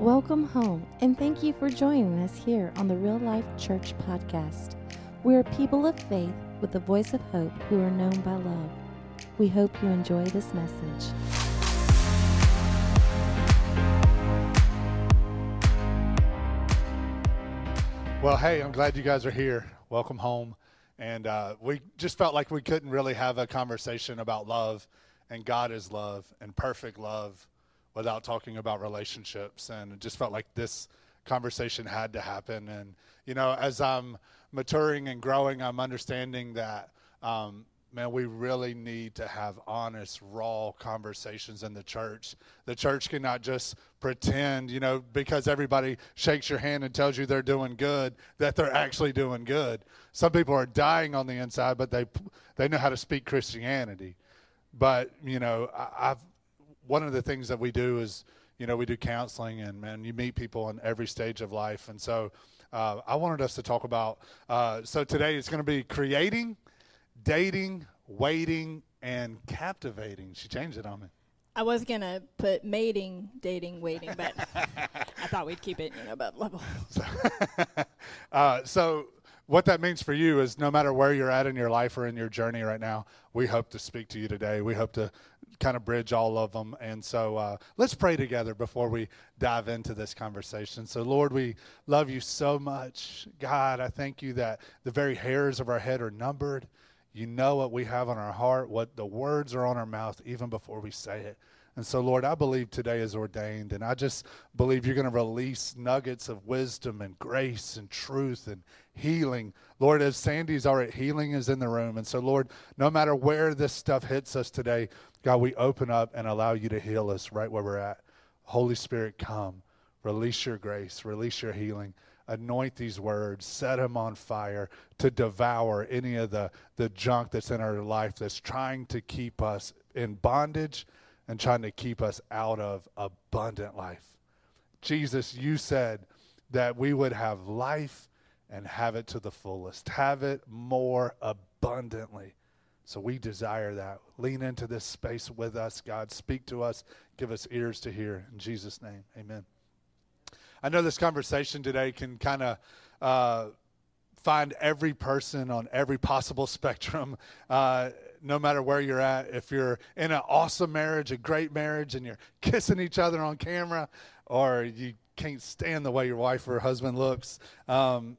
Welcome home, and thank you for joining us here on the Real Life Church podcast. We are people of faith with the voice of hope who are known by love. We hope you enjoy this message. Well, hey, I'm glad you guys are here. Welcome home. And uh, we just felt like we couldn't really have a conversation about love and God is love and perfect love without talking about relationships. And it just felt like this conversation had to happen. And, you know, as I'm maturing and growing, I'm understanding that, um, man, we really need to have honest, raw conversations in the church. The church cannot just pretend, you know, because everybody shakes your hand and tells you they're doing good, that they're actually doing good. Some people are dying on the inside, but they they know how to speak Christianity. But you know, I, I've one of the things that we do is, you know, we do counseling and man, you meet people in every stage of life. And so uh, I wanted us to talk about, uh, so today it's going to be creating, dating, waiting, and captivating. She changed it on me. I was gonna put mating, dating, waiting, but I thought we'd keep it, you know, about level. So, uh, so what that means for you is no matter where you're at in your life or in your journey right now, we hope to speak to you today. We hope to kind of bridge all of them. And so uh, let's pray together before we dive into this conversation. So, Lord, we love you so much. God, I thank you that the very hairs of our head are numbered. You know what we have on our heart, what the words are on our mouth, even before we say it. And so, Lord, I believe today is ordained, and I just believe you're going to release nuggets of wisdom and grace and truth and healing. Lord, as Sandy's already, healing is in the room. And so, Lord, no matter where this stuff hits us today, God, we open up and allow you to heal us right where we're at. Holy Spirit, come. Release your grace, release your healing. Anoint these words, set them on fire to devour any of the, the junk that's in our life that's trying to keep us in bondage and trying to keep us out of abundant life. Jesus, you said that we would have life and have it to the fullest, have it more abundantly. So we desire that. Lean into this space with us, God. Speak to us. Give us ears to hear. In Jesus' name, amen. I know this conversation today can kind of uh, find every person on every possible spectrum. Uh, no matter where you're at, if you're in an awesome marriage, a great marriage, and you're kissing each other on camera, or you can't stand the way your wife or husband looks, um,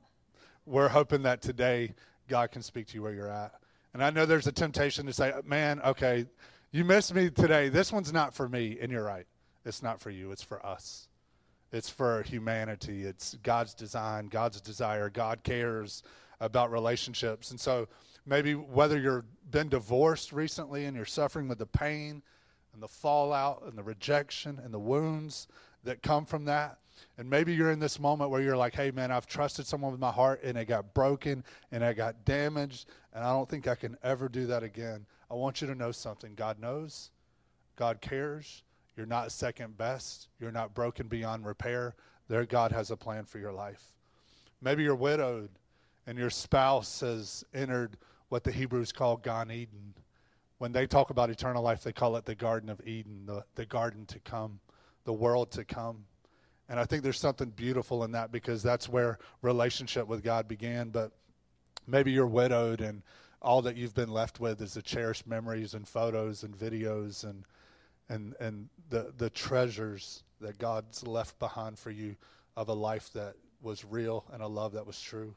we're hoping that today God can speak to you where you're at. And I know there's a temptation to say, man, okay, you missed me today. This one's not for me. And you're right. It's not for you, it's for us. It's for humanity. It's God's design, God's desire. God cares about relationships. And so maybe whether you've been divorced recently and you're suffering with the pain and the fallout and the rejection and the wounds that come from that, and maybe you're in this moment where you're like, hey, man, I've trusted someone with my heart and it got broken and I got damaged and I don't think I can ever do that again. I want you to know something. God knows, God cares. You're not second best, you're not broken beyond repair. There, God has a plan for your life. Maybe you're widowed and your spouse has entered what the Hebrews call Gan Eden. When they talk about eternal life, they call it the Garden of Eden, the, the garden to come, the world to come. And I think there's something beautiful in that because that's where relationship with God began. But maybe you're widowed and all that you've been left with is the cherished memories and photos and videos and and and the the treasures that God's left behind for you of a life that was real and a love that was true.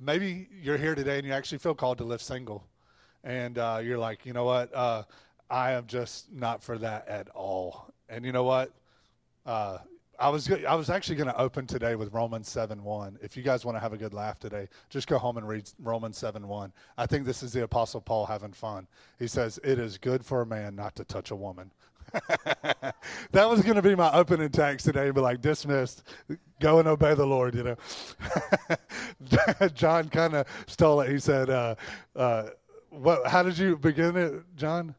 Maybe you're here today and you actually feel called to live single, and uh, you're like, you know what, uh, I am just not for that at all. And you know what, uh, I was I was actually going to open today with Romans 7:1. If you guys want to have a good laugh today, just go home and read Romans 7:1. I think this is the apostle Paul having fun. He says, "It is good for a man not to touch a woman." that was going to be my opening text today, but like dismissed. Go and obey the Lord, you know. John kind of stole it. He said, uh, uh, "What? How did you begin it, John?"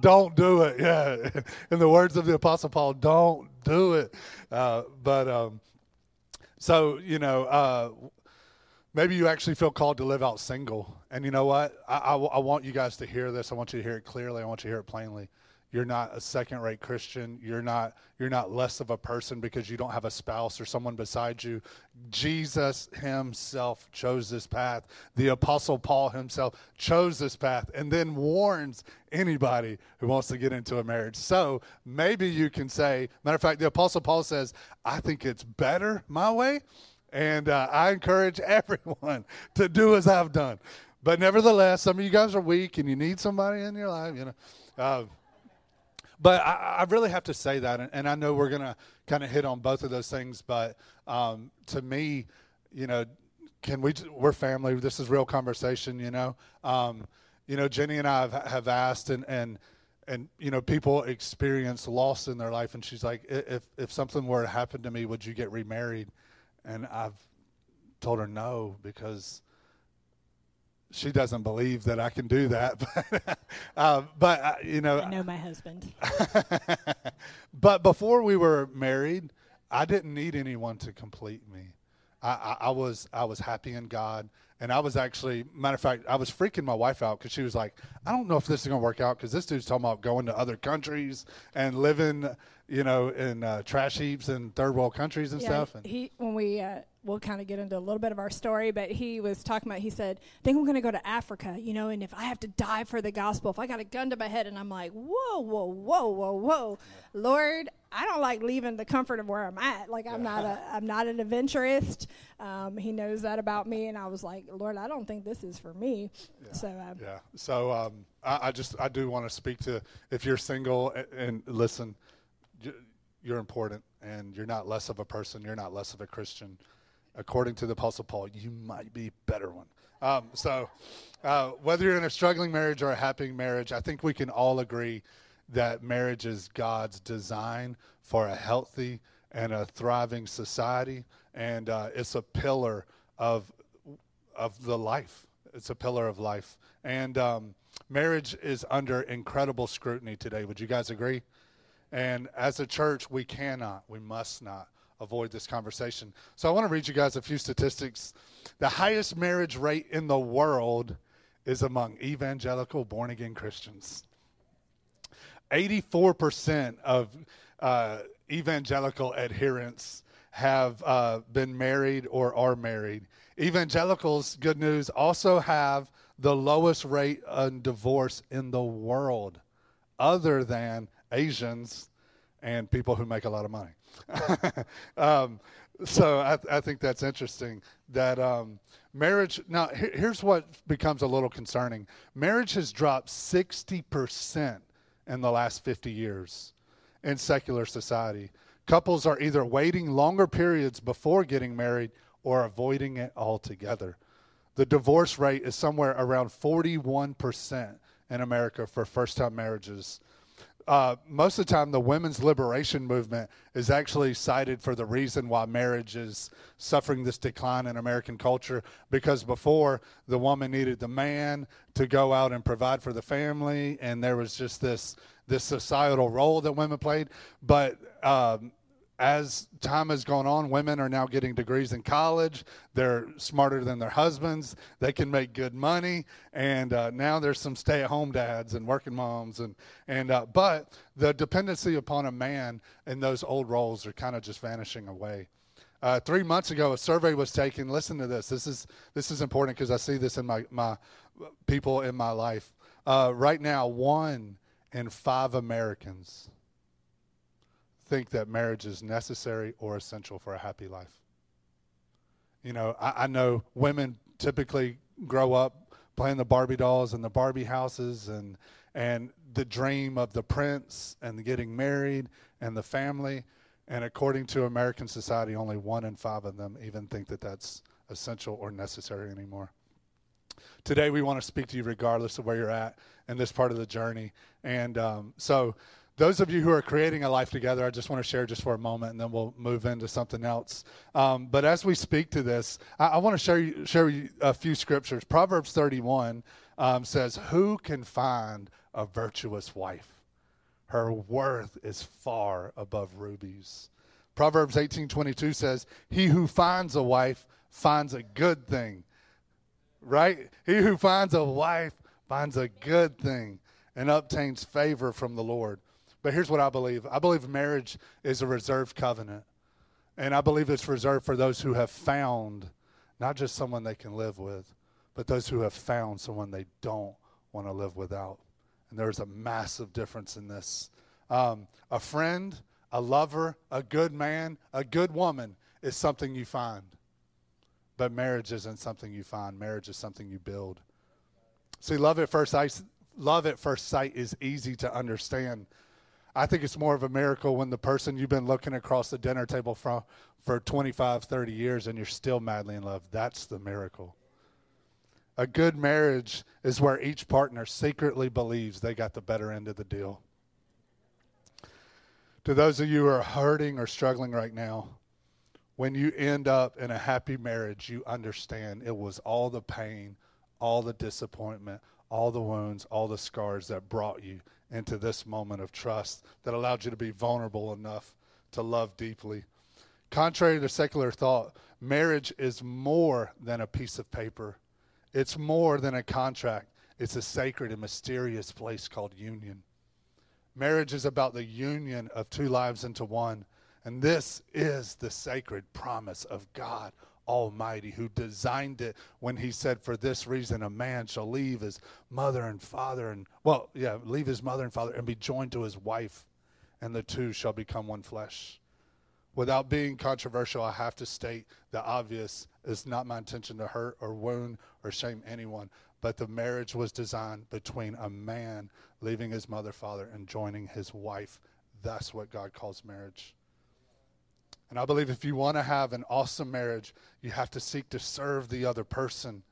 Don't do it. Yeah. In the words of the Apostle Paul, don't do it. Uh, but um, so, you know, uh, maybe you actually feel called to live out single. And you know what? I, I, I, want you guys to hear this. I want you to hear it clearly. I want you to hear it plainly. You're not a second-rate Christian. You're not you're not less of a person because you don't have a spouse or someone beside you. Jesus himself chose this path. The apostle Paul himself chose this path and then warns anybody who wants to get into a marriage. So, maybe you can say, matter of fact, the apostle Paul says, "I think it's better my way." And uh, I encourage everyone to do as I've done. But nevertheless, some of you guys are weak and you need somebody in your life, you know. Uh, but I, I, really have to say that, and, and I know we're going to kind of hit on both of those things. But um, to me, you know, can we? We're family. This is real conversation. You know, um, you know, Jenny and I have, have asked, and and and you know, people experience loss in their life, and she's like, if if something were to happen to me, would you get remarried? And I've told her no because she doesn't believe that I can do that. but, uh, but uh, you know, I know my husband. but before we were married, I didn't need anyone to complete me. I, I, I, was I was happy in God, and I was actually matter of fact I was freaking my wife out because she was like, I don't know if this is gonna work out because this dude's talking about going to other countries and living, you know, in uh, trash heaps in third world countries and yeah, stuff. And he when we uh, we'll kind of get into a little bit of our story, but he was talking about, he said, I think I'm going to go to Africa, you know, and if I have to die for the gospel, if I got a gun to my head, and I'm like, whoa, whoa, whoa, whoa, whoa, Lord, I don't like leaving the comfort of where I'm at. Like I'm not a, I'm not an adventurist. Um, he knows that about me, and I was like, Lord, I don't think this is for me. Yeah. So um, yeah. So um, I, I, just I do want to speak to if you're single and, and listen, you're important, and you're not less of a person. You're not less of a Christian according to the Apostle Paul, you might be better one. Um, so, uh, whether you're in a struggling marriage or a happy marriage, I think we can all agree that marriage is God's design for a healthy and a thriving society, and uh, it's a pillar of of the life. It's a pillar of life, and um, marriage is under incredible scrutiny today. Would you guys agree? And as a church, we cannot, we must not avoid this conversation. So I want to read you guys a few statistics. The highest marriage rate in the world is among evangelical born again Christians. 84% of uh, evangelical adherents have uh, been married or are married. Evangelicals, good news, also have the lowest rate of divorce in the world, other than Asians and people who make a lot of money. um, so I, I, think that's interesting that um, marriage. Now, here's what becomes a little concerning marriage has dropped 60% in the last 50 years in secular society. Couples are either waiting longer periods before getting married or avoiding it altogether. The divorce rate is somewhere around 41% in America for first time marriages uh, most of the time the women's liberation movement is actually cited for the reason why marriage is suffering this decline in American culture because before the woman needed the man to go out and provide for the family and there was just this this societal role that women played. But um, as time has gone on, women are now getting degrees in college. They're smarter than their husbands. They can make good money, and uh, now there's some stay-at-home dads and working moms, and and uh, but the dependency upon a man in those old roles are kind of just vanishing away. Uh, three months ago, a survey was taken. Listen to this. This is this is important because I see this in my my people in my life. Uh, right now, one in five Americans think that marriage is necessary or essential for a happy life. You know, I, I know women typically grow up playing the Barbie dolls and the Barbie houses and and the dream of the prince and getting married and the family. And according to American society, only one in five of them even think that that's essential or necessary anymore. Today, we want to speak to you regardless of where you're at in this part of the journey. And um, so, those of you who are creating a life together, I just want to share just for a moment, and then we'll move into something else. Um, but as we speak to this, I, I want to share share you a few scriptures. Proverbs 31 um, says, "Who can find a virtuous wife? Her worth is far above rubies." Proverbs 18:22 says, "He who finds a wife finds a good thing." Right? He who finds a wife finds a good thing and obtains favor from the Lord. But here's what I believe I believe marriage is a reserved covenant. And I believe it's reserved for those who have found not just someone they can live with, but those who have found someone they don't want to live without. And there's a massive difference in this. Um, a friend, a lover, a good man, a good woman is something you find. But marriage isn't something you find. Marriage is something you build. See, love at first sight, love at first sight is easy to understand. I think it's more of a miracle when the person you've been looking across the dinner table from for 25, 30 years and you're still madly in love. That's the miracle. A good marriage is where each partner secretly believes they got the better end of the deal. To those of you who are hurting or struggling right now, when you end up in a happy marriage, you understand it was all the pain, all the disappointment, all the wounds, all the scars that brought you into this moment of trust that allowed you to be vulnerable enough to love deeply. Contrary to secular thought, marriage is more than a piece of paper, it's more than a contract. It's a sacred and mysterious place called union. Marriage is about the union of two lives into one. And this is the sacred promise of God Almighty, who designed it when He said, For this reason, a man shall leave his mother and father, and, well, yeah, leave his mother and father and be joined to his wife, and the two shall become one flesh. Without being controversial, I have to state the obvious is not my intention to hurt or wound or shame anyone, but the marriage was designed between a man leaving his mother, father, and joining his wife. That's what God calls marriage. And I believe if you want to have an awesome marriage, you have to seek to serve the other person,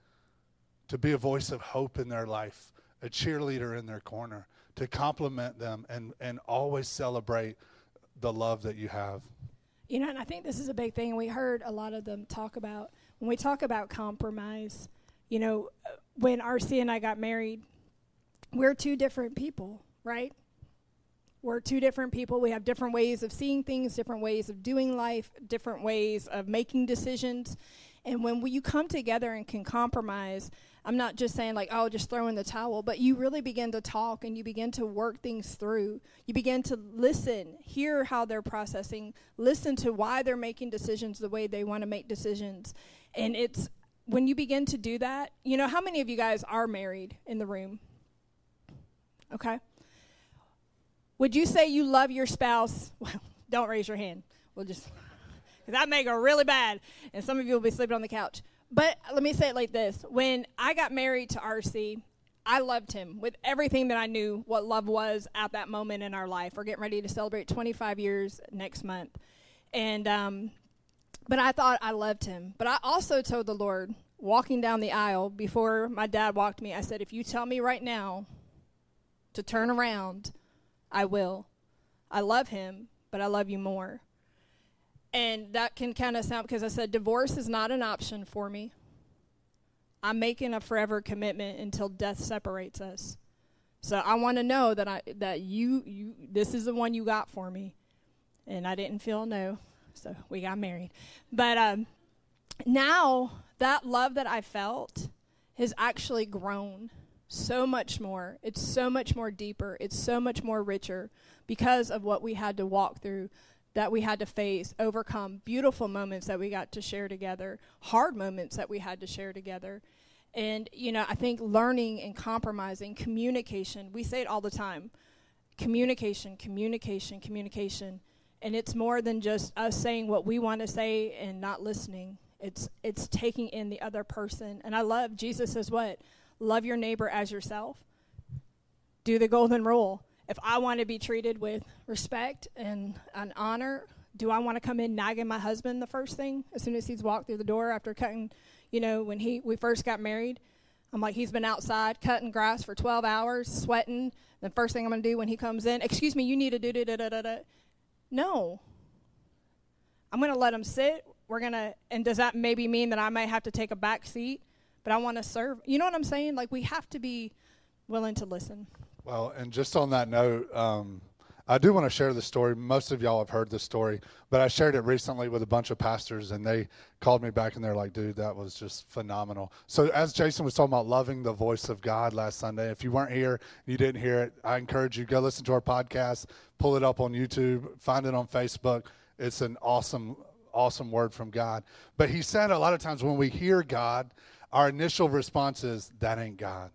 to be a voice of hope in their life, a cheerleader in their corner, to compliment them and, and always celebrate the love that you have. You know, and I think this is a big thing. We heard a lot of them talk about when we talk about compromise. You know, when RC and I got married, we're two different people, right? We're two different people. We have different ways of seeing things, different ways of doing life, different ways of making decisions. And when we, you come together and can compromise, I'm not just saying like, oh, just throw in the towel, but you really begin to talk and you begin to work things through. You begin to listen, hear how they're processing, listen to why they're making decisions the way they want to make decisions. And it's when you begin to do that, you know, how many of you guys are married in the room? Okay. Would you say you love your spouse? Well, don't raise your hand. We'll just, because that may go really bad, and some of you will be sleeping on the couch. But let me say it like this when I got married to RC, I loved him with everything that I knew what love was at that moment in our life. We're getting ready to celebrate 25 years next month. And, um, but I thought I loved him. But I also told the Lord, walking down the aisle before my dad walked me, I said, if you tell me right now to turn around, I will. I love him, but I love you more. And that can kind of sound because I said divorce is not an option for me. I'm making a forever commitment until death separates us. So I want to know that I that you you this is the one you got for me. And I didn't feel no. So we got married. But um now that love that I felt has actually grown so much more. It's so much more deeper. It's so much more richer because of what we had to walk through, that we had to face, overcome, beautiful moments that we got to share together, hard moments that we had to share together. And, you know, I think learning and compromising, communication, we say it all the time communication, communication, communication. And it's more than just us saying what we want to say and not listening. It's it's taking in the other person. And I love Jesus says what? Love your neighbor as yourself. Do the golden rule. If I want to be treated with respect and an honor, do I want to come in nagging my husband the first thing as soon as he's walked through the door after cutting, you know, when he we first got married? I'm like, he's been outside cutting grass for 12 hours, sweating. The first thing I'm going to do when he comes in, excuse me, you need to do da da da da. No. I'm going to let him sit. We're going to, and does that maybe mean that I may have to take a back seat? But I want to serve. You know what I'm saying? Like we have to be willing to listen. Well, and just on that note, um, I do want to share the story. Most of y'all have heard this story, but I shared it recently with a bunch of pastors, and they called me back and they're like, dude, that was just phenomenal. So, as Jason was talking about loving the voice of God last Sunday, if you weren't here, you didn't hear it, I encourage you, go listen to our podcast, pull it up on YouTube, find it on Facebook. It's an awesome, awesome word from God. But he said a lot of times when we hear God, our initial response is, that ain't God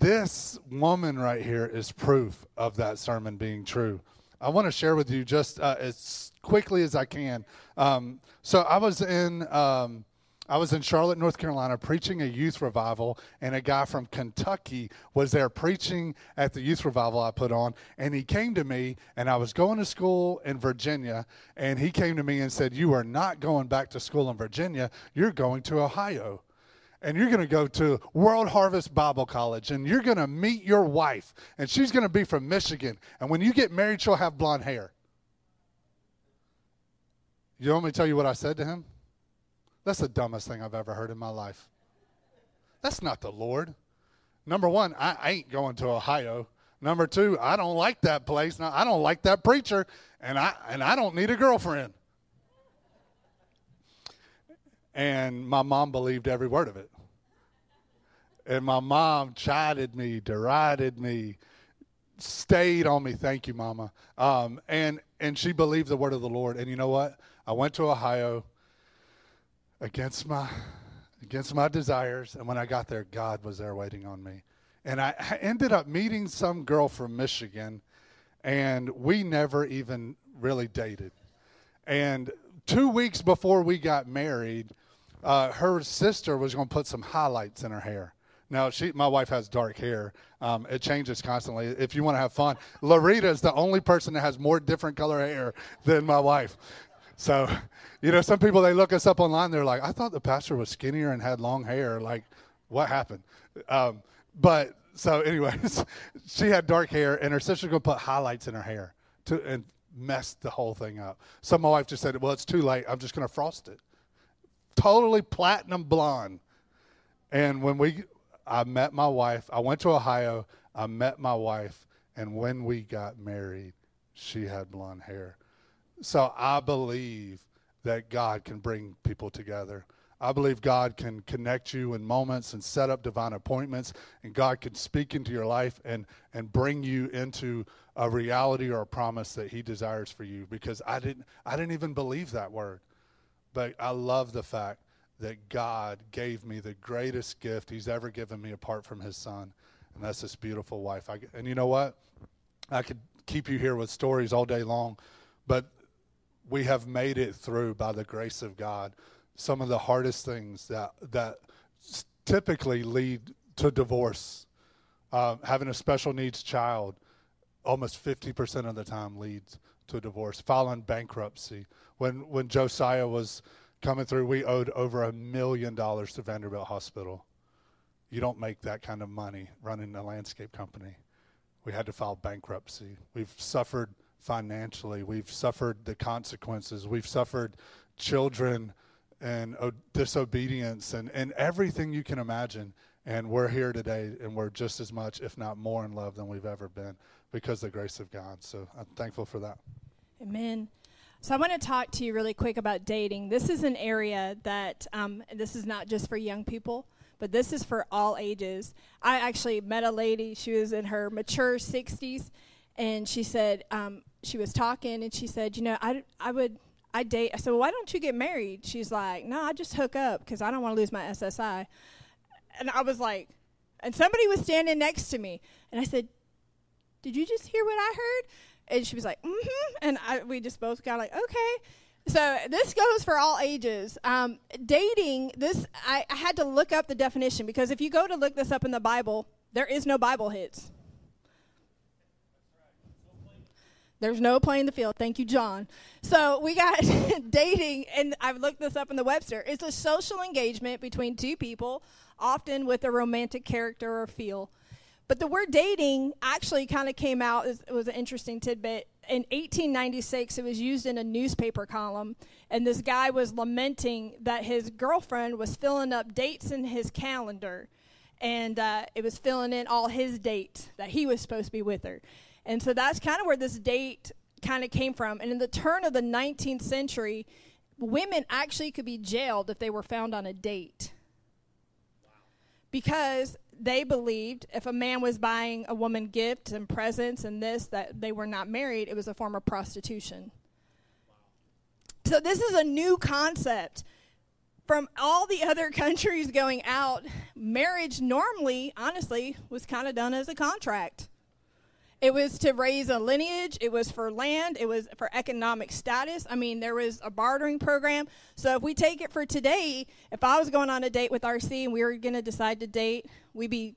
this woman right here is proof of that sermon being true. I want to share with you just uh, as quickly as I can. Um, so I was in. Um, I was in Charlotte, North Carolina, preaching a youth revival, and a guy from Kentucky was there preaching at the youth revival I put on. And he came to me, and I was going to school in Virginia, and he came to me and said, You are not going back to school in Virginia, you're going to Ohio and you're going to go to World Harvest Bible College and you're going to meet your wife, and she's going to be from Michigan. And when you get married, she'll have blonde hair. You want me to tell you what I said to him? That's the dumbest thing I've ever heard in my life. That's not the Lord. Number one, I ain't going to Ohio. Number two, I don't like that place. Now, I don't like that preacher, and I and I don't need a girlfriend. And my mom believed every word of it. And my mom chided me, derided me, stayed on me. Thank you, Mama. Um, and and she believed the word of the Lord. And you know what? I went to Ohio against my against my desires. And when I got there, God was there waiting on me. And I ended up meeting some girl from Michigan, and we never even really dated. And two weeks before we got married, uh, her sister was going to put some highlights in her hair. Now, she, my wife has dark hair. Um, it changes constantly. If you want to have fun, Larita is the only person that has more different color hair than my wife. So, you know, some people they look us up online. They're like, "I thought the pastor was skinnier and had long hair. Like, what happened?" Um, but so, anyways, she had dark hair, and her sister's gonna put highlights in her hair to and mess the whole thing up. So my wife just said, "Well, it's too late. I'm just gonna frost it." totally platinum blonde. And when we, I met my wife, I went to Ohio, I met my wife, and when we got married, she had blonde hair. So I believe that God can bring people together. I believe God can connect you in moments and set up divine appointments, and God can speak into your life and, and bring you into a reality or a promise that He desires for you. Because I didn't, I didn't even believe that word. But I love the fact that God gave me the greatest gift He's ever given me apart from His Son, and that's this beautiful wife. I, and you know what? I could keep you here with stories all day long, but we have made it through by the grace of God. Some of the hardest things that that typically lead to divorce, uh, having a special needs child, almost 50% of the time leads to divorce, filing bankruptcy, when when Josiah was coming through, we owed over a million dollars to Vanderbilt Hospital. You don't make that kind of money running a landscape company. We had to file bankruptcy. We've suffered financially. We've suffered the consequences. We've suffered children and disobedience and, and everything you can imagine. And we're here today, and we're just as much, if not more, in love than we've ever been because the grace of God. So I'm thankful for that. Amen. So I want to talk to you really quick about dating. This is an area that um, this is not just for young people, but this is for all ages. I actually met a lady. She was in her mature 60s, and she said um, she was talking, and she said, "You know, I I would." I date. I said, well, why don't you get married? She's like, no, I just hook up because I don't want to lose my SSI. And I was like, and somebody was standing next to me, and I said, did you just hear what I heard? And she was like, mm-hmm. And I, we just both got like, okay. So this goes for all ages. Um, dating, this, I, I had to look up the definition because if you go to look this up in the Bible, there is no Bible hits. There's no playing the field. Thank you, John. So we got dating, and I've looked this up in the Webster. It's a social engagement between two people, often with a romantic character or feel. But the word dating actually kind of came out, it was an interesting tidbit. In 1896, it was used in a newspaper column, and this guy was lamenting that his girlfriend was filling up dates in his calendar, and uh, it was filling in all his dates that he was supposed to be with her. And so that's kind of where this date kind of came from. And in the turn of the 19th century, women actually could be jailed if they were found on a date. Because they believed if a man was buying a woman gifts and presents and this, that they were not married, it was a form of prostitution. So this is a new concept. From all the other countries going out, marriage normally, honestly, was kind of done as a contract. It was to raise a lineage, it was for land, it was for economic status. I mean, there was a bartering program. So if we take it for today, if I was going on a date with RC and we were going to decide to date, we'd be,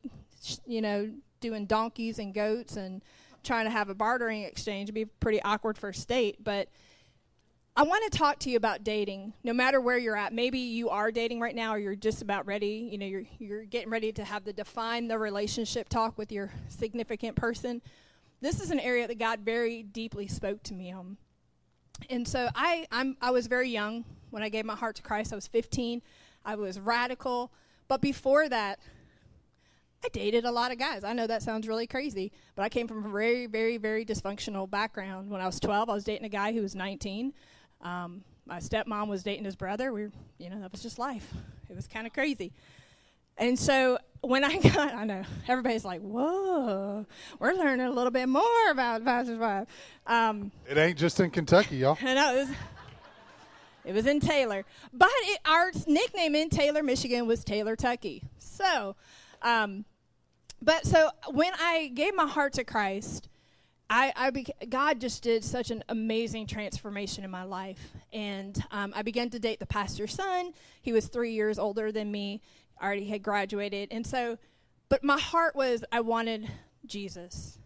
you know, doing donkeys and goats and trying to have a bartering exchange. It'd be pretty awkward for a state, but I want to talk to you about dating, no matter where you're at. Maybe you are dating right now, or you're just about ready. You know, you're you're getting ready to have the define the relationship talk with your significant person this is an area that God very deeply spoke to me on. And so I, I'm, I was very young when I gave my heart to Christ. I was 15. I was radical. But before that, I dated a lot of guys. I know that sounds really crazy, but I came from a very, very, very dysfunctional background. When I was 12, I was dating a guy who was 19. Um, my stepmom was dating his brother. We, were, you know, that was just life. It was kind of crazy. And so when I got, I know everybody's like, "Whoa, we're learning a little bit more about Pastor's wife." Um, it ain't just in Kentucky, y'all. I know it was, it was in Taylor, but it, our nickname in Taylor, Michigan, was Taylor Tucky. So, um, but so when I gave my heart to Christ, I, I beca- God just did such an amazing transformation in my life, and um, I began to date the pastor's son. He was three years older than me already had graduated. And so, but my heart was I wanted Jesus.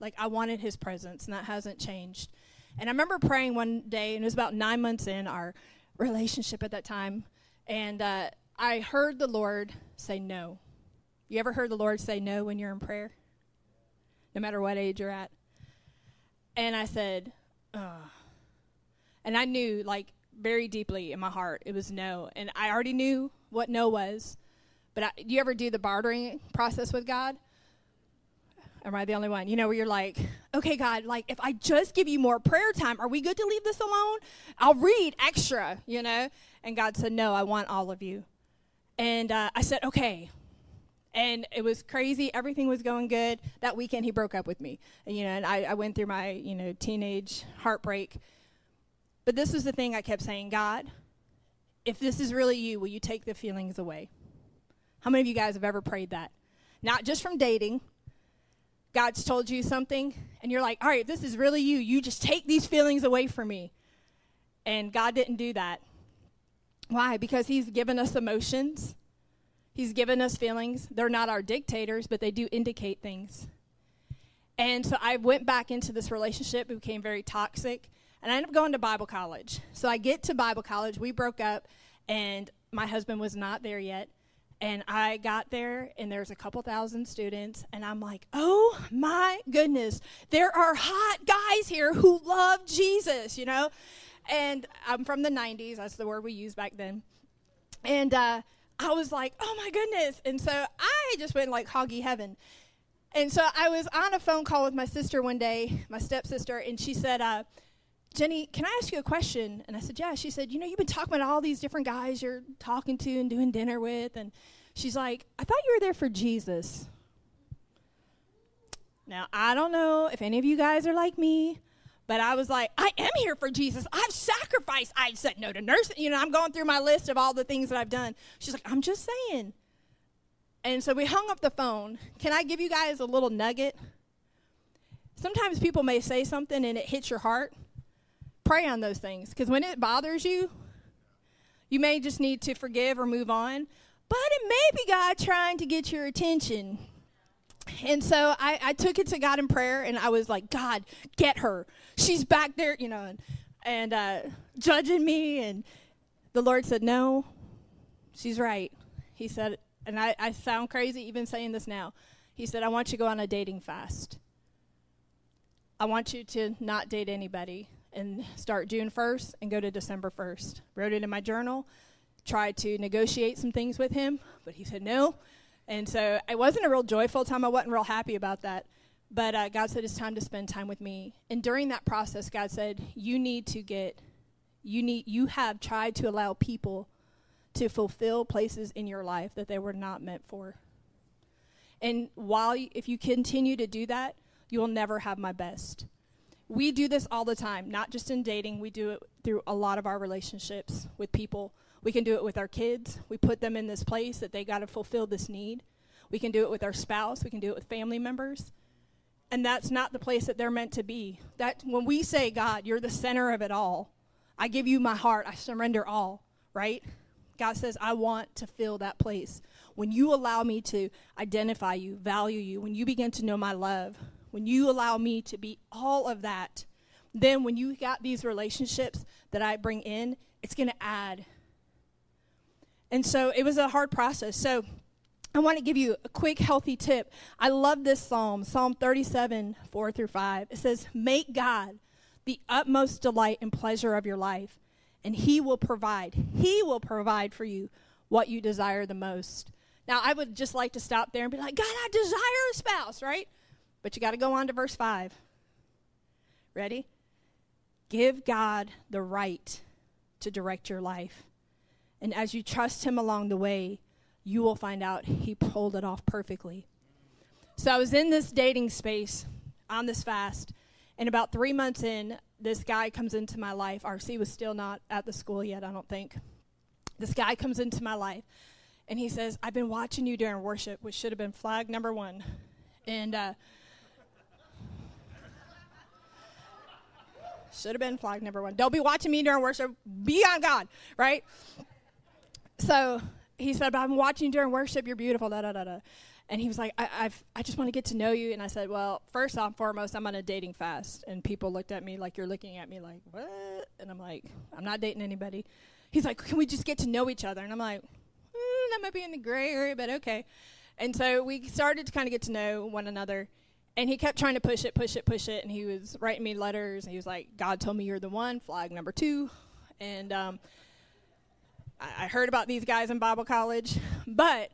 Like I wanted his presence, and that hasn't changed. And I remember praying one day, and it was about nine months in our relationship at that time, and uh, I heard the Lord say no. You ever heard the Lord say no when you're in prayer? No matter what age you're at. And I said, Ugh. And I knew, like, very deeply in my heart, it was no. And I already knew what no was. But I, do you ever do the bartering process with God? Am I the only one? You know, where you're like, okay, God, like if I just give you more prayer time, are we good to leave this alone? I'll read extra, you know? And God said, no, I want all of you. And uh, I said, okay. And it was crazy. Everything was going good. That weekend, he broke up with me. You know, and I, I went through my, you know, teenage heartbreak. But this was the thing I kept saying God, if this is really you, will you take the feelings away? How many of you guys have ever prayed that? Not just from dating. God's told you something, and you're like, all right, this is really you. You just take these feelings away from me. And God didn't do that. Why? Because He's given us emotions, He's given us feelings. They're not our dictators, but they do indicate things. And so I went back into this relationship, it became very toxic, and I ended up going to Bible college. So I get to Bible college, we broke up, and my husband was not there yet. And I got there, and there's a couple thousand students, and I'm like, oh my goodness, there are hot guys here who love Jesus, you know? And I'm from the 90s, that's the word we used back then. And uh, I was like, oh my goodness. And so I just went like hoggy heaven. And so I was on a phone call with my sister one day, my stepsister, and she said, uh, Jenny, can I ask you a question? And I said, Yeah. She said, You know, you've been talking about all these different guys you're talking to and doing dinner with. And she's like, I thought you were there for Jesus. Now, I don't know if any of you guys are like me, but I was like, I am here for Jesus. I've sacrificed. I've said no to nursing. You know, I'm going through my list of all the things that I've done. She's like, I'm just saying. And so we hung up the phone. Can I give you guys a little nugget? Sometimes people may say something and it hits your heart pray on those things because when it bothers you, you may just need to forgive or move on. But it may be God trying to get your attention. And so I, I took it to God in prayer and I was like, God, get her. She's back there, you know, and, and uh, judging me. And the Lord said, No, she's right. He said, and I, I sound crazy even saying this now. He said, I want you to go on a dating fast. I want you to not date anybody and start June 1st and go to December 1st. Wrote it in my journal, tried to negotiate some things with him, but he said no. And so it wasn't a real joyful time. I wasn't real happy about that. But uh, God said it's time to spend time with me. And during that process, God said, You need to get, you need, you have tried to allow people to fulfill places in your life that they were not meant for. And while, you, if you continue to do that, you will never have my best. We do this all the time, not just in dating, we do it through a lot of our relationships with people. We can do it with our kids. We put them in this place that they got to fulfill this need. We can do it with our spouse, we can do it with family members. And that's not the place that they're meant to be. That when we say, God, you're the center of it all. I give you my heart. I surrender all, right? God says, I want to fill that place. When you allow me to identify you, value you, when you begin to know my love, when you allow me to be all of that, then when you got these relationships that I bring in, it's going to add. And so it was a hard process. So I want to give you a quick, healthy tip. I love this psalm, Psalm 37, 4 through 5. It says, Make God the utmost delight and pleasure of your life and He will provide. He will provide for you what you desire the most. Now, I would just like to stop there and be like, God, I desire a spouse, right? But you got to go on to verse 5. Ready? Give God the right to direct your life. And as you trust Him along the way, you will find out He pulled it off perfectly. So I was in this dating space on this fast, and about three months in, this guy comes into my life. RC was still not at the school yet, I don't think. This guy comes into my life and he says, I've been watching you during worship, which should have been flag number one. And uh, should have been flag number one. Don't be watching me during worship. Be on God, right? So he said, But I'm watching you during worship. You're beautiful. Da da da da. And he was like, I, I've, I just want to get to know you. And I said, Well, first and foremost, I'm on a dating fast. And people looked at me like, You're looking at me like, What? And I'm like, I'm not dating anybody. He's like, Can we just get to know each other? And I'm like, mm, That might be in the gray area, but okay. And so we started to kind of get to know one another. And he kept trying to push it, push it, push it. And he was writing me letters. And he was like, God told me you're the one, flag number two. And um, I, I heard about these guys in Bible college. But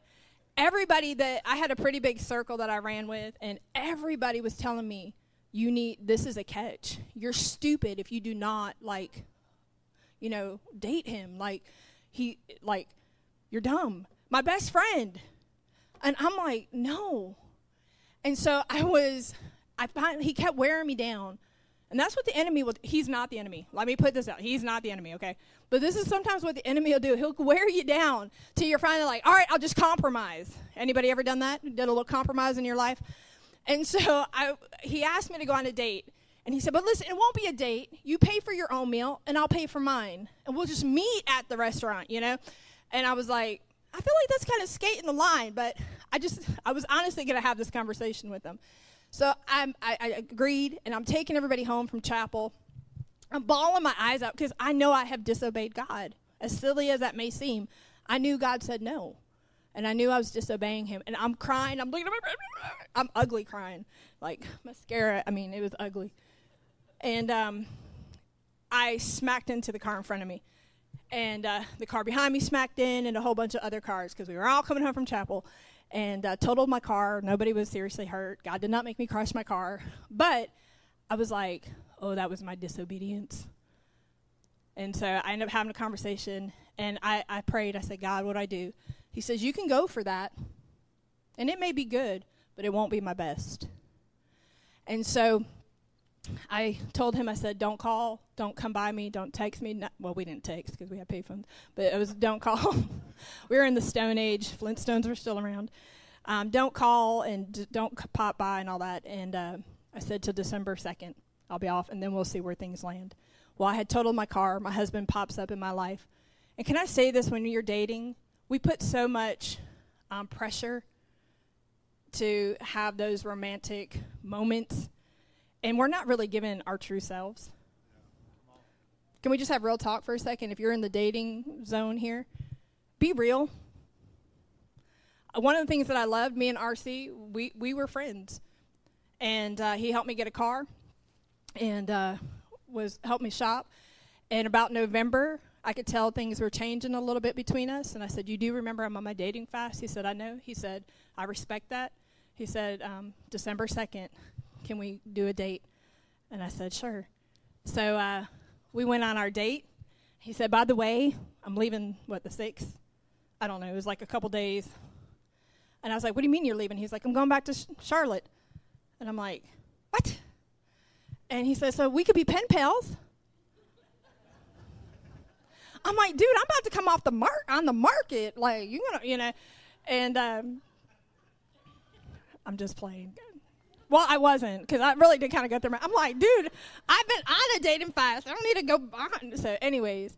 everybody that I had a pretty big circle that I ran with, and everybody was telling me, you need this is a catch. You're stupid if you do not like, you know, date him. Like he like you're dumb. My best friend. And I'm like, no. And so I was I find he kept wearing me down. And that's what the enemy will he's not the enemy. Let me put this out. He's not the enemy, okay? But this is sometimes what the enemy will do. He'll wear you down till you're finally like, all right, I'll just compromise. Anybody ever done that? Did a little compromise in your life? And so I he asked me to go on a date. And he said, But listen, it won't be a date. You pay for your own meal, and I'll pay for mine. And we'll just meet at the restaurant, you know? And I was like, I feel like that's kind of skating the line, but I just, I was honestly going to have this conversation with them. So I, I agreed, and I'm taking everybody home from chapel. I'm bawling my eyes out because I know I have disobeyed God. As silly as that may seem, I knew God said no. And I knew I was disobeying him. And I'm crying. I'm looking at my I'm ugly crying. Like mascara. I mean, it was ugly. And um, I smacked into the car in front of me. And uh, the car behind me smacked in, and a whole bunch of other cars because we were all coming home from chapel and uh, totaled my car. Nobody was seriously hurt. God did not make me crash my car. But I was like, oh, that was my disobedience. And so I ended up having a conversation, and I, I prayed. I said, God, what do I do? He says, You can go for that, and it may be good, but it won't be my best. And so I told him, I said, don't call, don't come by me, don't text me. well, we didn't text because we had payphones, but it was don't call. we were in the Stone Age, Flintstones were still around. Um, don't call and d- don't c- pop by and all that. And uh, I said till December 2nd, I'll be off, and then we'll see where things land. Well, I had totaled my car. My husband pops up in my life. And can I say this when you're dating? We put so much um, pressure to have those romantic moments and we're not really given our true selves. Can we just have real talk for a second? If you're in the dating zone here, be real. One of the things that I loved, me and RC, we, we were friends. And uh, he helped me get a car and uh, was helped me shop. And about November, I could tell things were changing a little bit between us. And I said, You do remember I'm on my dating fast? He said, I know. He said, I respect that. He said, um, December 2nd, can we do a date? And I said, Sure. So uh, we went on our date. He said, By the way, I'm leaving, what, the 6th? I don't know. It was like a couple days. And I was like, What do you mean you're leaving? He's like, I'm going back to Sh- Charlotte. And I'm like, What? And he says, So we could be pen pals. I'm like, dude, I'm about to come off the mark on the market. Like, you're gonna, you know, and um, I'm just playing. Well, I wasn't because I really did kind of go through. My, I'm like, dude, I've been on a dating fast. I don't need to go on. So, anyways,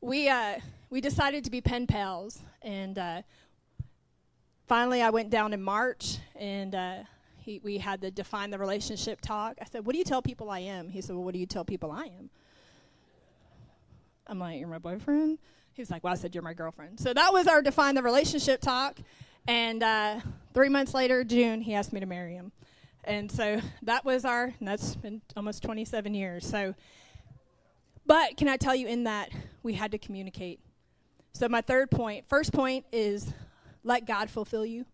we uh, we decided to be pen pals, and uh, finally, I went down in March, and uh, he, we had to define the relationship talk. I said, "What do you tell people I am?" He said, "Well, what do you tell people I am?" I'm like, You're my boyfriend? He was like, Well, I said, You're my girlfriend. So that was our define the relationship talk. And uh, three months later, June, he asked me to marry him. And so that was our, and that's been almost 27 years. So, but can I tell you in that we had to communicate. So my third point, first point is let God fulfill you.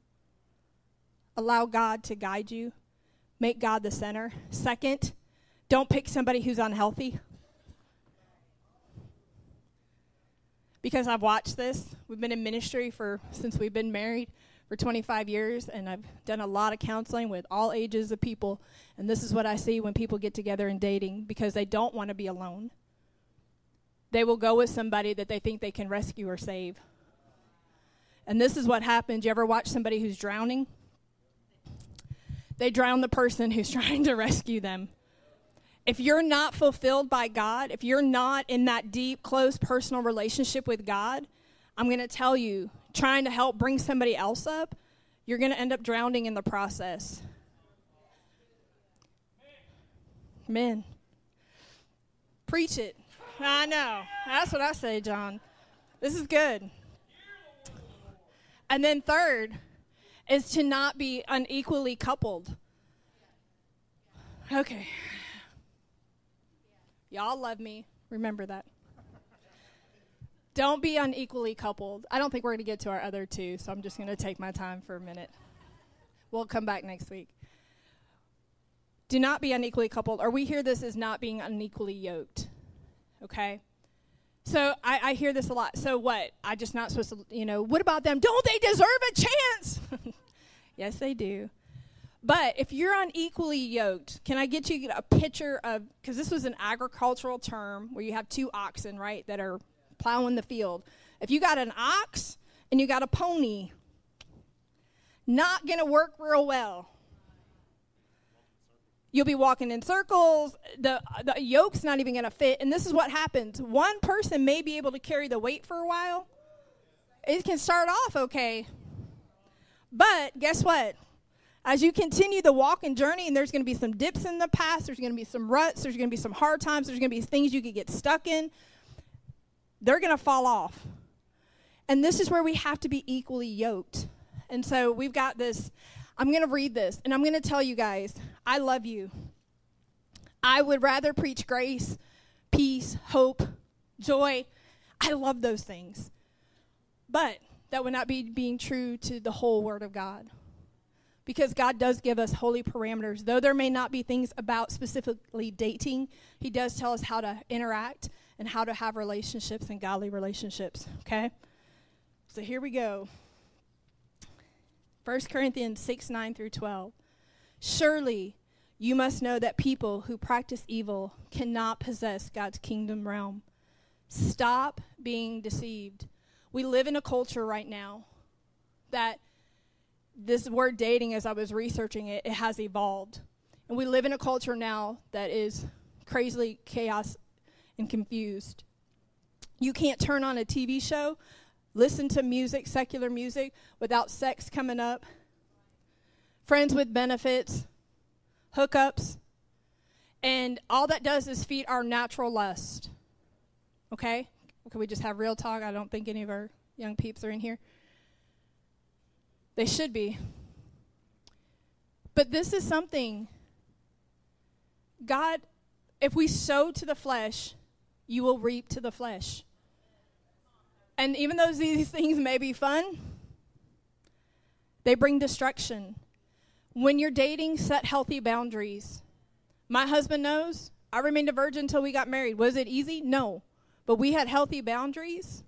Allow God to guide you. Make God the center. Second, don't pick somebody who's unhealthy. because I've watched this. We've been in ministry for since we've been married for 25 years and I've done a lot of counseling with all ages of people and this is what I see when people get together and dating because they don't want to be alone. They will go with somebody that they think they can rescue or save. And this is what happens. You ever watch somebody who's drowning? They drown the person who's trying to rescue them if you're not fulfilled by God, if you're not in that deep, close personal relationship with God, I'm going to tell you, trying to help bring somebody else up, you're going to end up drowning in the process. Men, preach it. I know. That's what I say, John. This is good. And then, third, is to not be unequally coupled. Okay. Y'all love me. Remember that. Don't be unequally coupled. I don't think we're going to get to our other two, so I'm just going to take my time for a minute. We'll come back next week. Do not be unequally coupled, or we hear this as not being unequally yoked. Okay? So I, I hear this a lot. So what? I just not supposed to, you know, what about them? Don't they deserve a chance? yes, they do. But if you're unequally yoked, can I get you a picture of, because this was an agricultural term where you have two oxen, right, that are plowing the field. If you got an ox and you got a pony, not going to work real well. You'll be walking in circles. The, the yoke's not even going to fit. And this is what happens one person may be able to carry the weight for a while. It can start off okay. But guess what? as you continue the walk and journey, and there's going to be some dips in the past, there's going to be some ruts, there's going to be some hard times, there's going to be things you could get stuck in, they're going to fall off. And this is where we have to be equally yoked. And so we've got this. I'm going to read this, and I'm going to tell you guys I love you. I would rather preach grace, peace, hope, joy. I love those things. But that would not be being true to the whole Word of God because God does give us holy parameters. Though there may not be things about specifically dating, He does tell us how to interact and how to have relationships and godly relationships. Okay? So here we go. 1 Corinthians 6 9 through 12. Surely you must know that people who practice evil cannot possess God's kingdom realm. Stop being deceived. We live in a culture right now that this word dating, as I was researching it, it has evolved. And we live in a culture now that is crazily chaos and confused. You can't turn on a TV show, listen to music, secular music, without sex coming up, friends with benefits, hookups, and all that does is feed our natural lust. Okay? Can we just have real talk? I don't think any of our young peeps are in here. They should be. But this is something God, if we sow to the flesh, you will reap to the flesh. And even though these things may be fun, they bring destruction. When you're dating, set healthy boundaries. My husband knows. I remained a virgin until we got married. Was it easy? No. But we had healthy boundaries.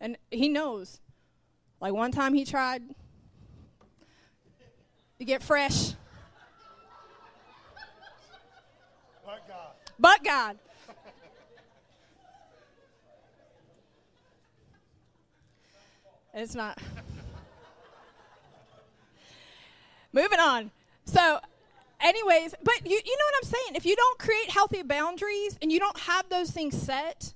And he knows. Like one time he tried to get fresh. But God. But God. It's not. Moving on. So, anyways, but you, you know what I'm saying? If you don't create healthy boundaries and you don't have those things set,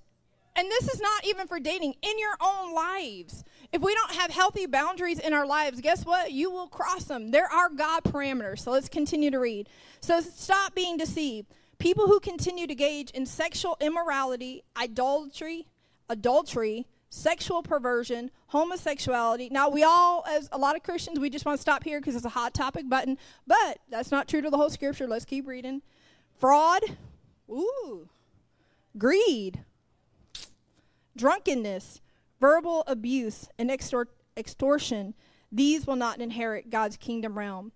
and this is not even for dating, in your own lives, if we don't have healthy boundaries in our lives, guess what? You will cross them. There are God parameters. So let's continue to read. So stop being deceived. People who continue to engage in sexual immorality, idolatry, adultery, sexual perversion, homosexuality. Now, we all, as a lot of Christians, we just want to stop here because it's a hot topic button, but that's not true to the whole scripture. Let's keep reading. Fraud, ooh, greed, drunkenness, verbal abuse, and extor- extortion. These will not inherit God's kingdom realm.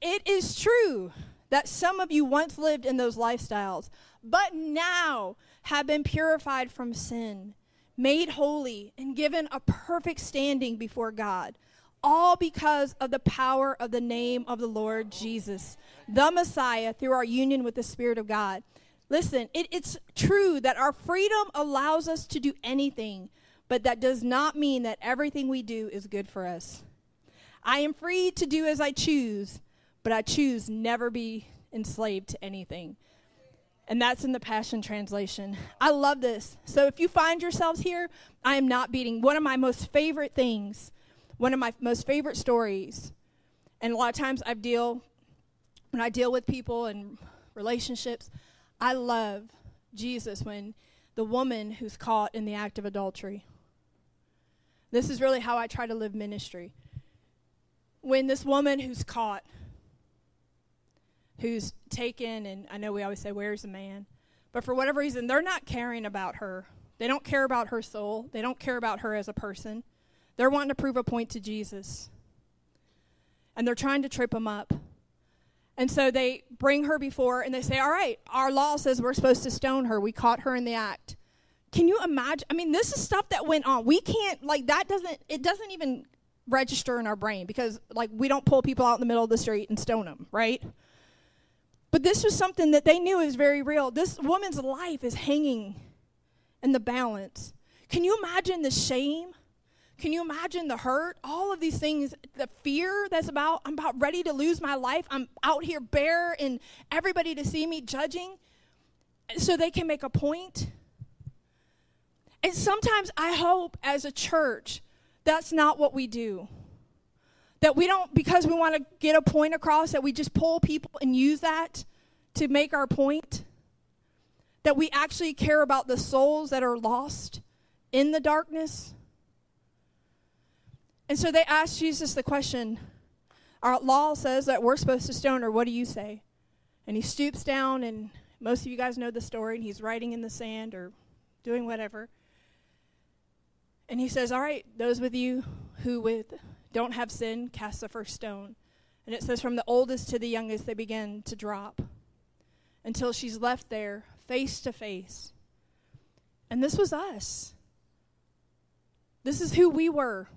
It is true that some of you once lived in those lifestyles, but now have been purified from sin made holy, and given a perfect standing before God. All because of the power of the name of the Lord Jesus, the Messiah, through our union with the Spirit of God. Listen, it, it's true that our freedom allows us to do anything, but that does not mean that everything we do is good for us. I am free to do as I choose, but I choose never be enslaved to anything and that's in the Passion Translation. I love this. So if you find yourselves here, I am not beating. One of my most favorite things, one of my most favorite stories, and a lot of times I deal, when I deal with people and relationships, I love Jesus when the woman who's caught in the act of adultery. This is really how I try to live ministry. When this woman who's caught, who's taken, and I know we always say, Where's the man? But for whatever reason, they're not caring about her. They don't care about her soul, they don't care about her as a person. They're wanting to prove a point to Jesus. And they're trying to trip him up. And so they bring her before and they say, All right, our law says we're supposed to stone her. We caught her in the act. Can you imagine? I mean, this is stuff that went on. We can't, like, that doesn't, it doesn't even register in our brain because, like, we don't pull people out in the middle of the street and stone them, right? But this was something that they knew is very real. This woman's life is hanging in the balance. Can you imagine the shame? Can you imagine the hurt? All of these things, the fear that's about, I'm about ready to lose my life. I'm out here bare and everybody to see me judging so they can make a point. And sometimes I hope as a church that's not what we do. That we don't, because we want to get a point across, that we just pull people and use that to make our point. That we actually care about the souls that are lost in the darkness. And so they asked Jesus the question Our law says that we're supposed to stone her. What do you say? And he stoops down, and most of you guys know the story, and he's writing in the sand or doing whatever. And he says, All right, those with you who with don't have sin, cast the first stone. And it says, from the oldest to the youngest, they begin to drop until she's left there face to face. And this was us. This is who we were.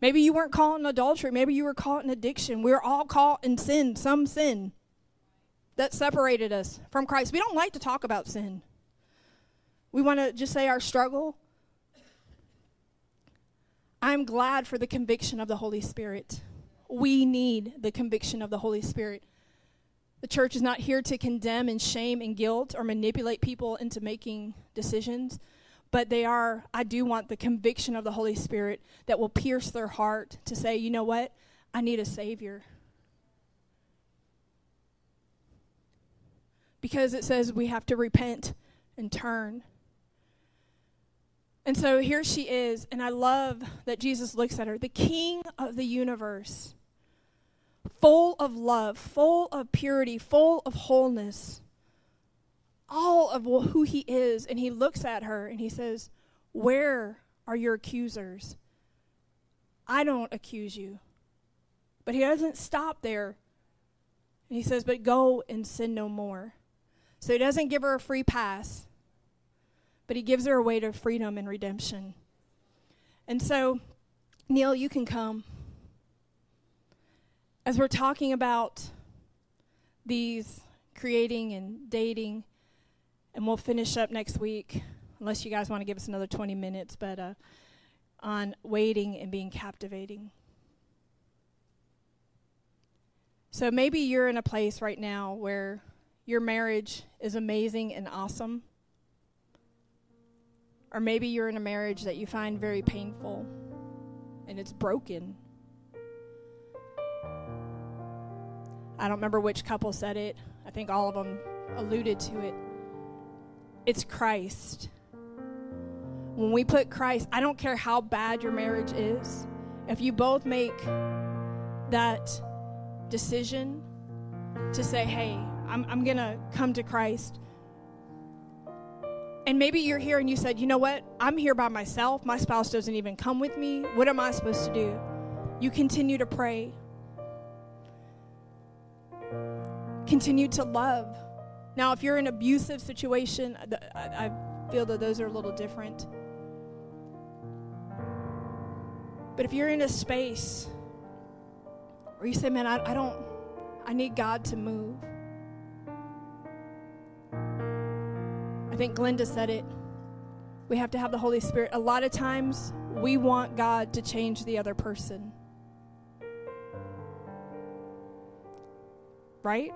Maybe you weren't caught in adultery. Maybe you were caught in addiction. We were all caught in sin, some sin that separated us from Christ. We don't like to talk about sin. We want to just say our struggle, I'm glad for the conviction of the Holy Spirit. We need the conviction of the Holy Spirit. The church is not here to condemn and shame and guilt or manipulate people into making decisions, but they are, I do want the conviction of the Holy Spirit that will pierce their heart to say, you know what? I need a Savior. Because it says we have to repent and turn. And so here she is, and I love that Jesus looks at her, the king of the universe, full of love, full of purity, full of wholeness, all of who he is. And he looks at her and he says, Where are your accusers? I don't accuse you. But he doesn't stop there. And he says, But go and sin no more. So he doesn't give her a free pass, but he gives her a way to freedom and redemption. And so, Neil, you can come. As we're talking about these creating and dating, and we'll finish up next week, unless you guys want to give us another 20 minutes, but uh, on waiting and being captivating. So maybe you're in a place right now where your marriage is amazing and awesome. Or maybe you're in a marriage that you find very painful and it's broken. I don't remember which couple said it. I think all of them alluded to it. It's Christ. When we put Christ, I don't care how bad your marriage is, if you both make that decision to say, hey, I'm, I'm going to come to Christ. And maybe you're here and you said, you know what? I'm here by myself. My spouse doesn't even come with me. What am I supposed to do? You continue to pray, continue to love. Now, if you're in an abusive situation, I feel that those are a little different. But if you're in a space where you say, man, I, I don't, I need God to move. Think Glenda said it. We have to have the Holy Spirit. A lot of times, we want God to change the other person. Right?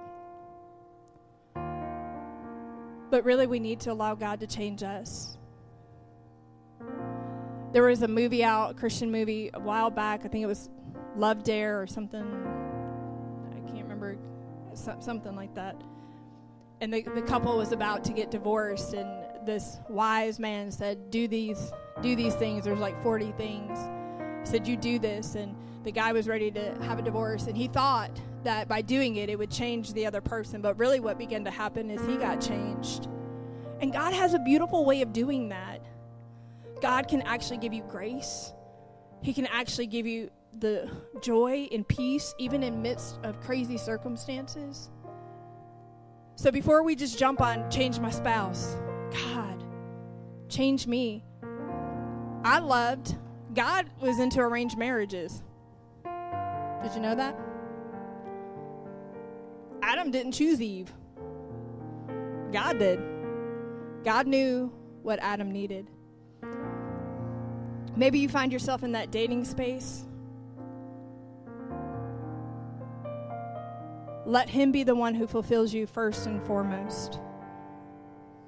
But really, we need to allow God to change us. There was a movie out, a Christian movie, a while back. I think it was Love Dare or something. I can't remember. Something like that. And the, the couple was about to get divorced, and this wise man said, "Do these, do these things." There's like 40 things. He said, "You do this," and the guy was ready to have a divorce, and he thought that by doing it, it would change the other person. But really, what began to happen is he got changed. And God has a beautiful way of doing that. God can actually give you grace. He can actually give you the joy and peace, even in midst of crazy circumstances. So before we just jump on change my spouse, God, change me. I loved, God was into arranged marriages. Did you know that? Adam didn't choose Eve, God did. God knew what Adam needed. Maybe you find yourself in that dating space. Let Him be the one who fulfills you first and foremost.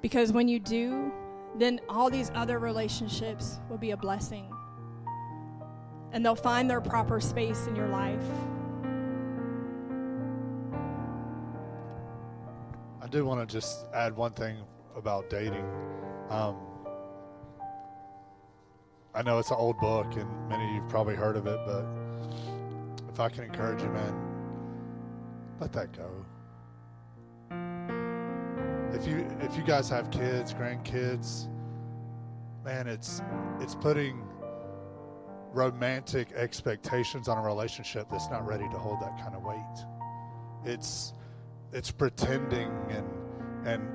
Because when you do, then all these other relationships will be a blessing. And they'll find their proper space in your life. I do want to just add one thing about dating. Um, I know it's an old book, and many of you've probably heard of it, but if I can encourage you, man, let that go. If you if you guys have kids, grandkids, man, it's it's putting romantic expectations on a relationship that's not ready to hold that kind of weight. It's it's pretending and and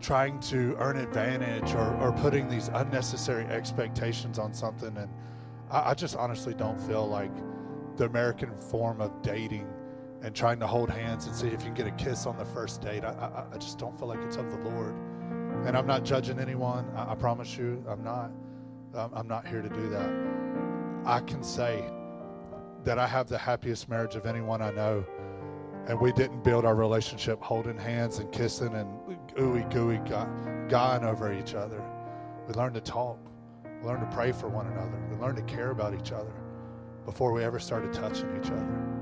trying to earn advantage or, or putting these unnecessary expectations on something. And I, I just honestly don't feel like the American form of dating and trying to hold hands and see if you can get a kiss on the first date. I, I, I just don't feel like it's of the Lord. And I'm not judging anyone. I, I promise you, I'm not. Um, I'm not here to do that. I can say that I have the happiest marriage of anyone I know and we didn't build our relationship holding hands and kissing and ooey gooey guying over each other. We learned to talk. We learned to pray for one another. We learned to care about each other before we ever started touching each other.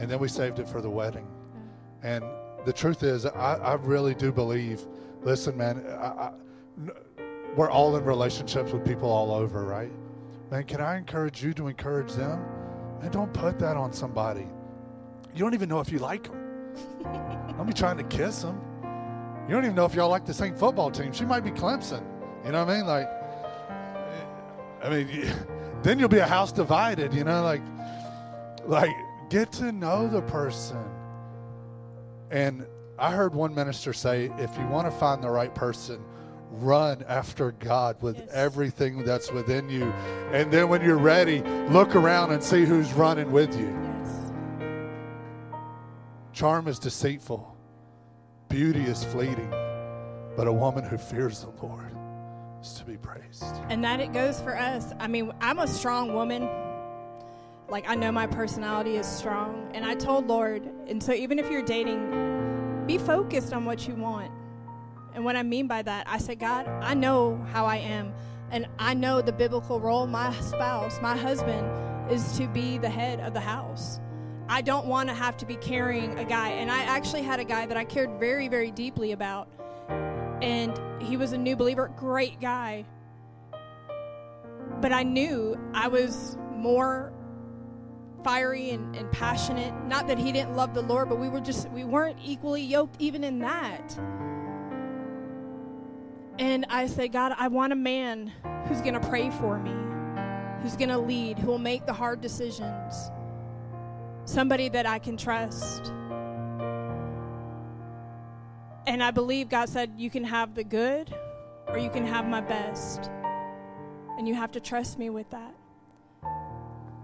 And then we saved it for the wedding. And the truth is, I, I really do believe. Listen, man, I, I, we're all in relationships with people all over, right? Man, can I encourage you to encourage them? And don't put that on somebody. You don't even know if you like them. Don't be trying to kiss them. You don't even know if y'all like the same football team. She might be Clemson. You know what I mean? Like, I mean, then you'll be a house divided. You know, like, Like, get to know the person. And I heard one minister say if you want to find the right person, run after God with Yes. everything that's within you. And then when you're ready, look around and see who's running with you. Yes. Charm is deceitful, beauty is fleeting, but a woman who fears the Lord is to be praised. And that it goes for us. I mean, I'm a strong woman. Like, I know my personality is strong. And I told Lord, and so even if you're dating, be focused on what you want. And what I mean by that, I said, God, I know how I am. And I know the biblical role, my spouse, my husband, is to be the head of the house. I don't want to have to be carrying a guy. And I actually had a guy that I cared very, very deeply about. And he was a new believer, great guy but I knew I was more fiery and, and passionate. Not that he didn't love the Lord, but we were just, we weren't equally yoked even in that. And I said, God, I want a man who's going to pray for me, who's going to lead, who will make the hard decisions, somebody that I can trust. And I believe God said, You can have the good or you can have my best. And you have to trust me with that.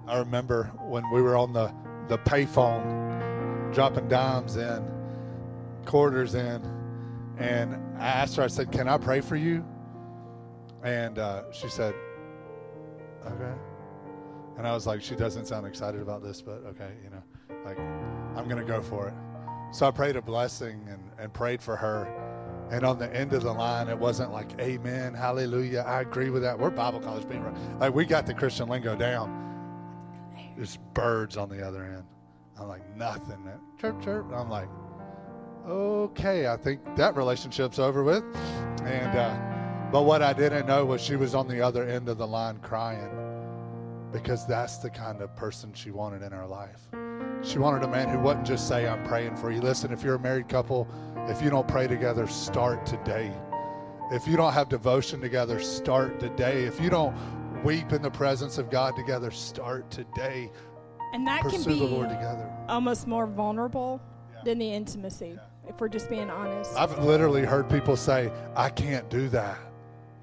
I remember when we were on the, the payphone, dropping dimes in, quarters in, and I asked her, I said, Can I pray for you? And uh, she said, Okay. And I was like, She doesn't sound excited about this, but okay, you know, like, I'm going to go for it. So I prayed a blessing and, and prayed for her. And on the end of the line, it wasn't like, Amen, hallelujah, I agree with that. We're Bible college people. Like, we got the Christian lingo down. There's birds on the other end. I'm like, nothing. Chirp, chirp. I'm like, okay, I think that relationship's over with. And, uh, but what I didn't know was she was on the other end of the line crying because that's the kind of person she wanted in her life. She wanted a man who wouldn't just say, I'm praying for you. Listen, if you're a married couple, if you don't pray together, start today. If you don't have devotion together, start today. If you don't weep in the presence of God together, start today. And that can be the Lord together. almost more vulnerable Yeah. than the intimacy, if we're just being honest. I've literally heard people say, I can't do that.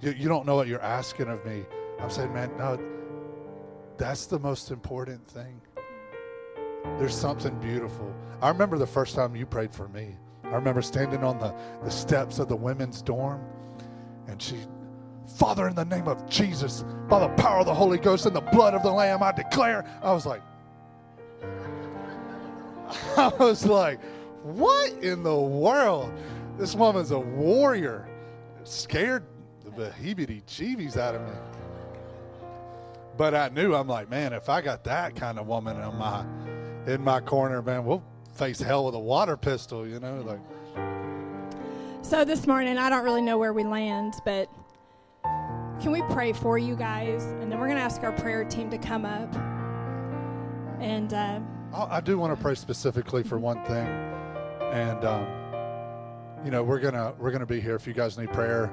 You, you don't know what you're asking of me. I'm saying, man, no, that's the most important thing. There's something beautiful. I remember the first time you prayed for me. I remember standing on the, the steps of the women's dorm, and she, Father, in the name of Jesus, by the power of the Holy Ghost and the blood of the Lamb, I declare. I was like, I was like, what in the world? This woman's a warrior. Scared the beheebity jeebies out of me. But I knew I'm like, man, if I got that kind of woman in my in my corner, man, we'll face hell with a water pistol, you know? Like So this morning, I don't really know where we land, but can we pray for you guys? And then we're going to ask our prayer team to come up. And uh, I, do want to pray specifically for one thing, and um, you know we're gonna we're gonna be here. If you guys need prayer,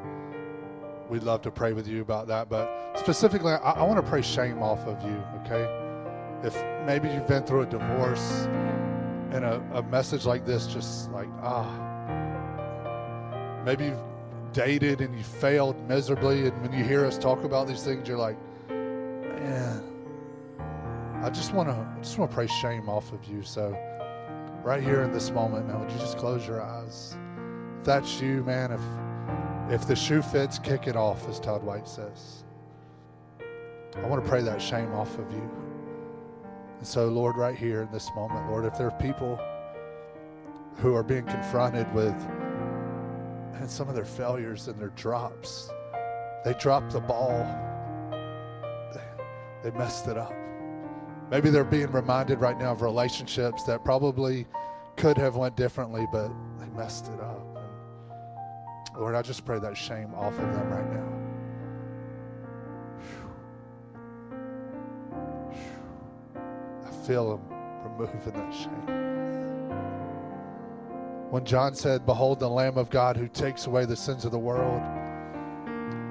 we'd love to pray with you about that. But specifically, I, I want to pray shame off of you. Okay, if maybe you've been through a divorce, and a, a message like this just like ah, maybe you've dated and you failed miserably, and when you hear us talk about these things, you're like, man. I just want to just want to pray shame off of you. So, right here in this moment, man, would you just close your eyes? If that's you, man, if if the shoe fits, kick it off, as Todd White says. I want to pray that shame off of you. And so, Lord, right here in this moment, Lord, if there are people who are being confronted with and some of their failures and their drops, they dropped the ball. They, messed it up. Maybe they're being reminded right now of relationships that probably could have went differently, but they messed it up. And Lord, I just pray that shame off of them right now. I feel them removing that shame. When John said, Behold the Lamb of God who takes away the sins of the world,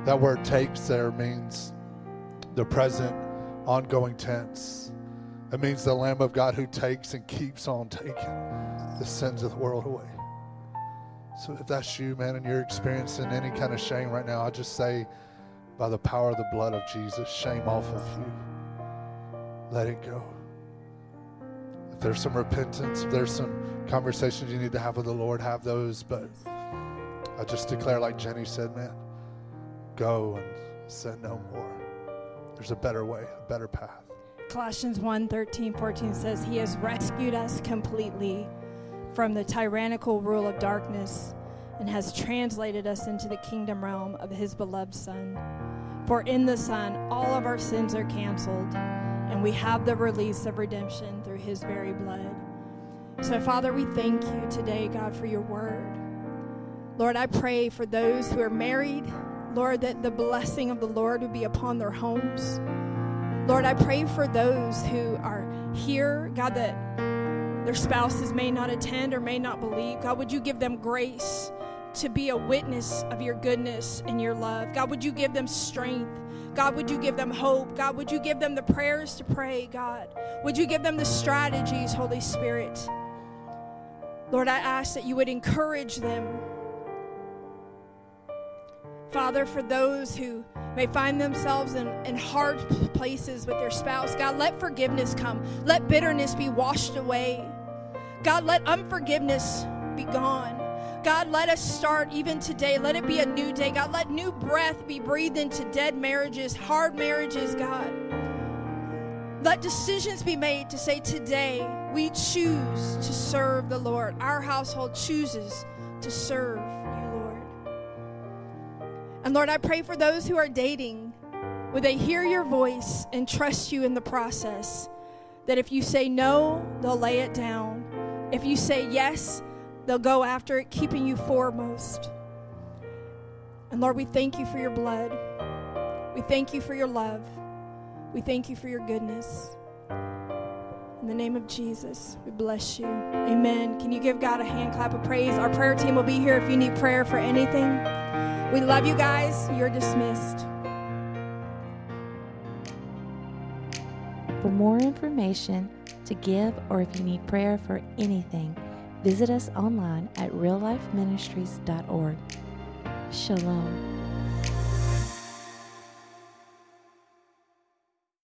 that word takes there means the present, ongoing tense. It means the Lamb of God who takes and keeps on taking the sins of the world away. So if that's you, man, and you're experiencing any kind of shame right now, I just say, by the power of the blood of Jesus, shame off of you. Let it go. There's some repentance, there's some conversations you need to have with the Lord, have those. But I just declare, like Jenny said, man, go and sin no more. There's a better way, a better path. Colossians 1 13, 14 says, He has rescued us completely from the tyrannical rule of darkness and has translated us into the kingdom realm of his beloved Son. For in the Son, all of our sins are canceled, and we have the release of redemption through his very blood. So, Father, we thank you today, God, for your word. Lord, I pray for those who are married, Lord, that the blessing of the Lord would be upon their homes. Lord, I pray for those who are here, God, that their spouses may not attend or may not believe. God, would you give them grace to be a witness of your goodness and your love? God, would you give them strength? God, would you give them hope? God, would you give them the prayers to pray? God, would you give them the strategies, Holy Spirit? Lord, I ask that you would encourage them. Father, for those who may find themselves in, in hard places with their spouse, God, let forgiveness come. Let bitterness be washed away. God, let unforgiveness be gone. God, let us start even today. Let it be a new day. God, let new breath be breathed into dead marriages, hard marriages, God. Let decisions be made to say, today we choose to serve the Lord. Our household chooses to serve you, Lord. And Lord, I pray for those who are dating. Would they hear your voice and trust you in the process? That if you say no, they'll lay it down if you say yes, they'll go after it, keeping you foremost. And Lord, we thank you for your blood. We thank you for your love. We thank you for your goodness. In the name of Jesus, we bless you. Amen. Can you give God a hand clap of praise? Our prayer team will be here if you need prayer for anything. We love you guys. You're dismissed. For more information, to give, or if you need prayer for anything, visit us online at reallifeministries.org. Shalom.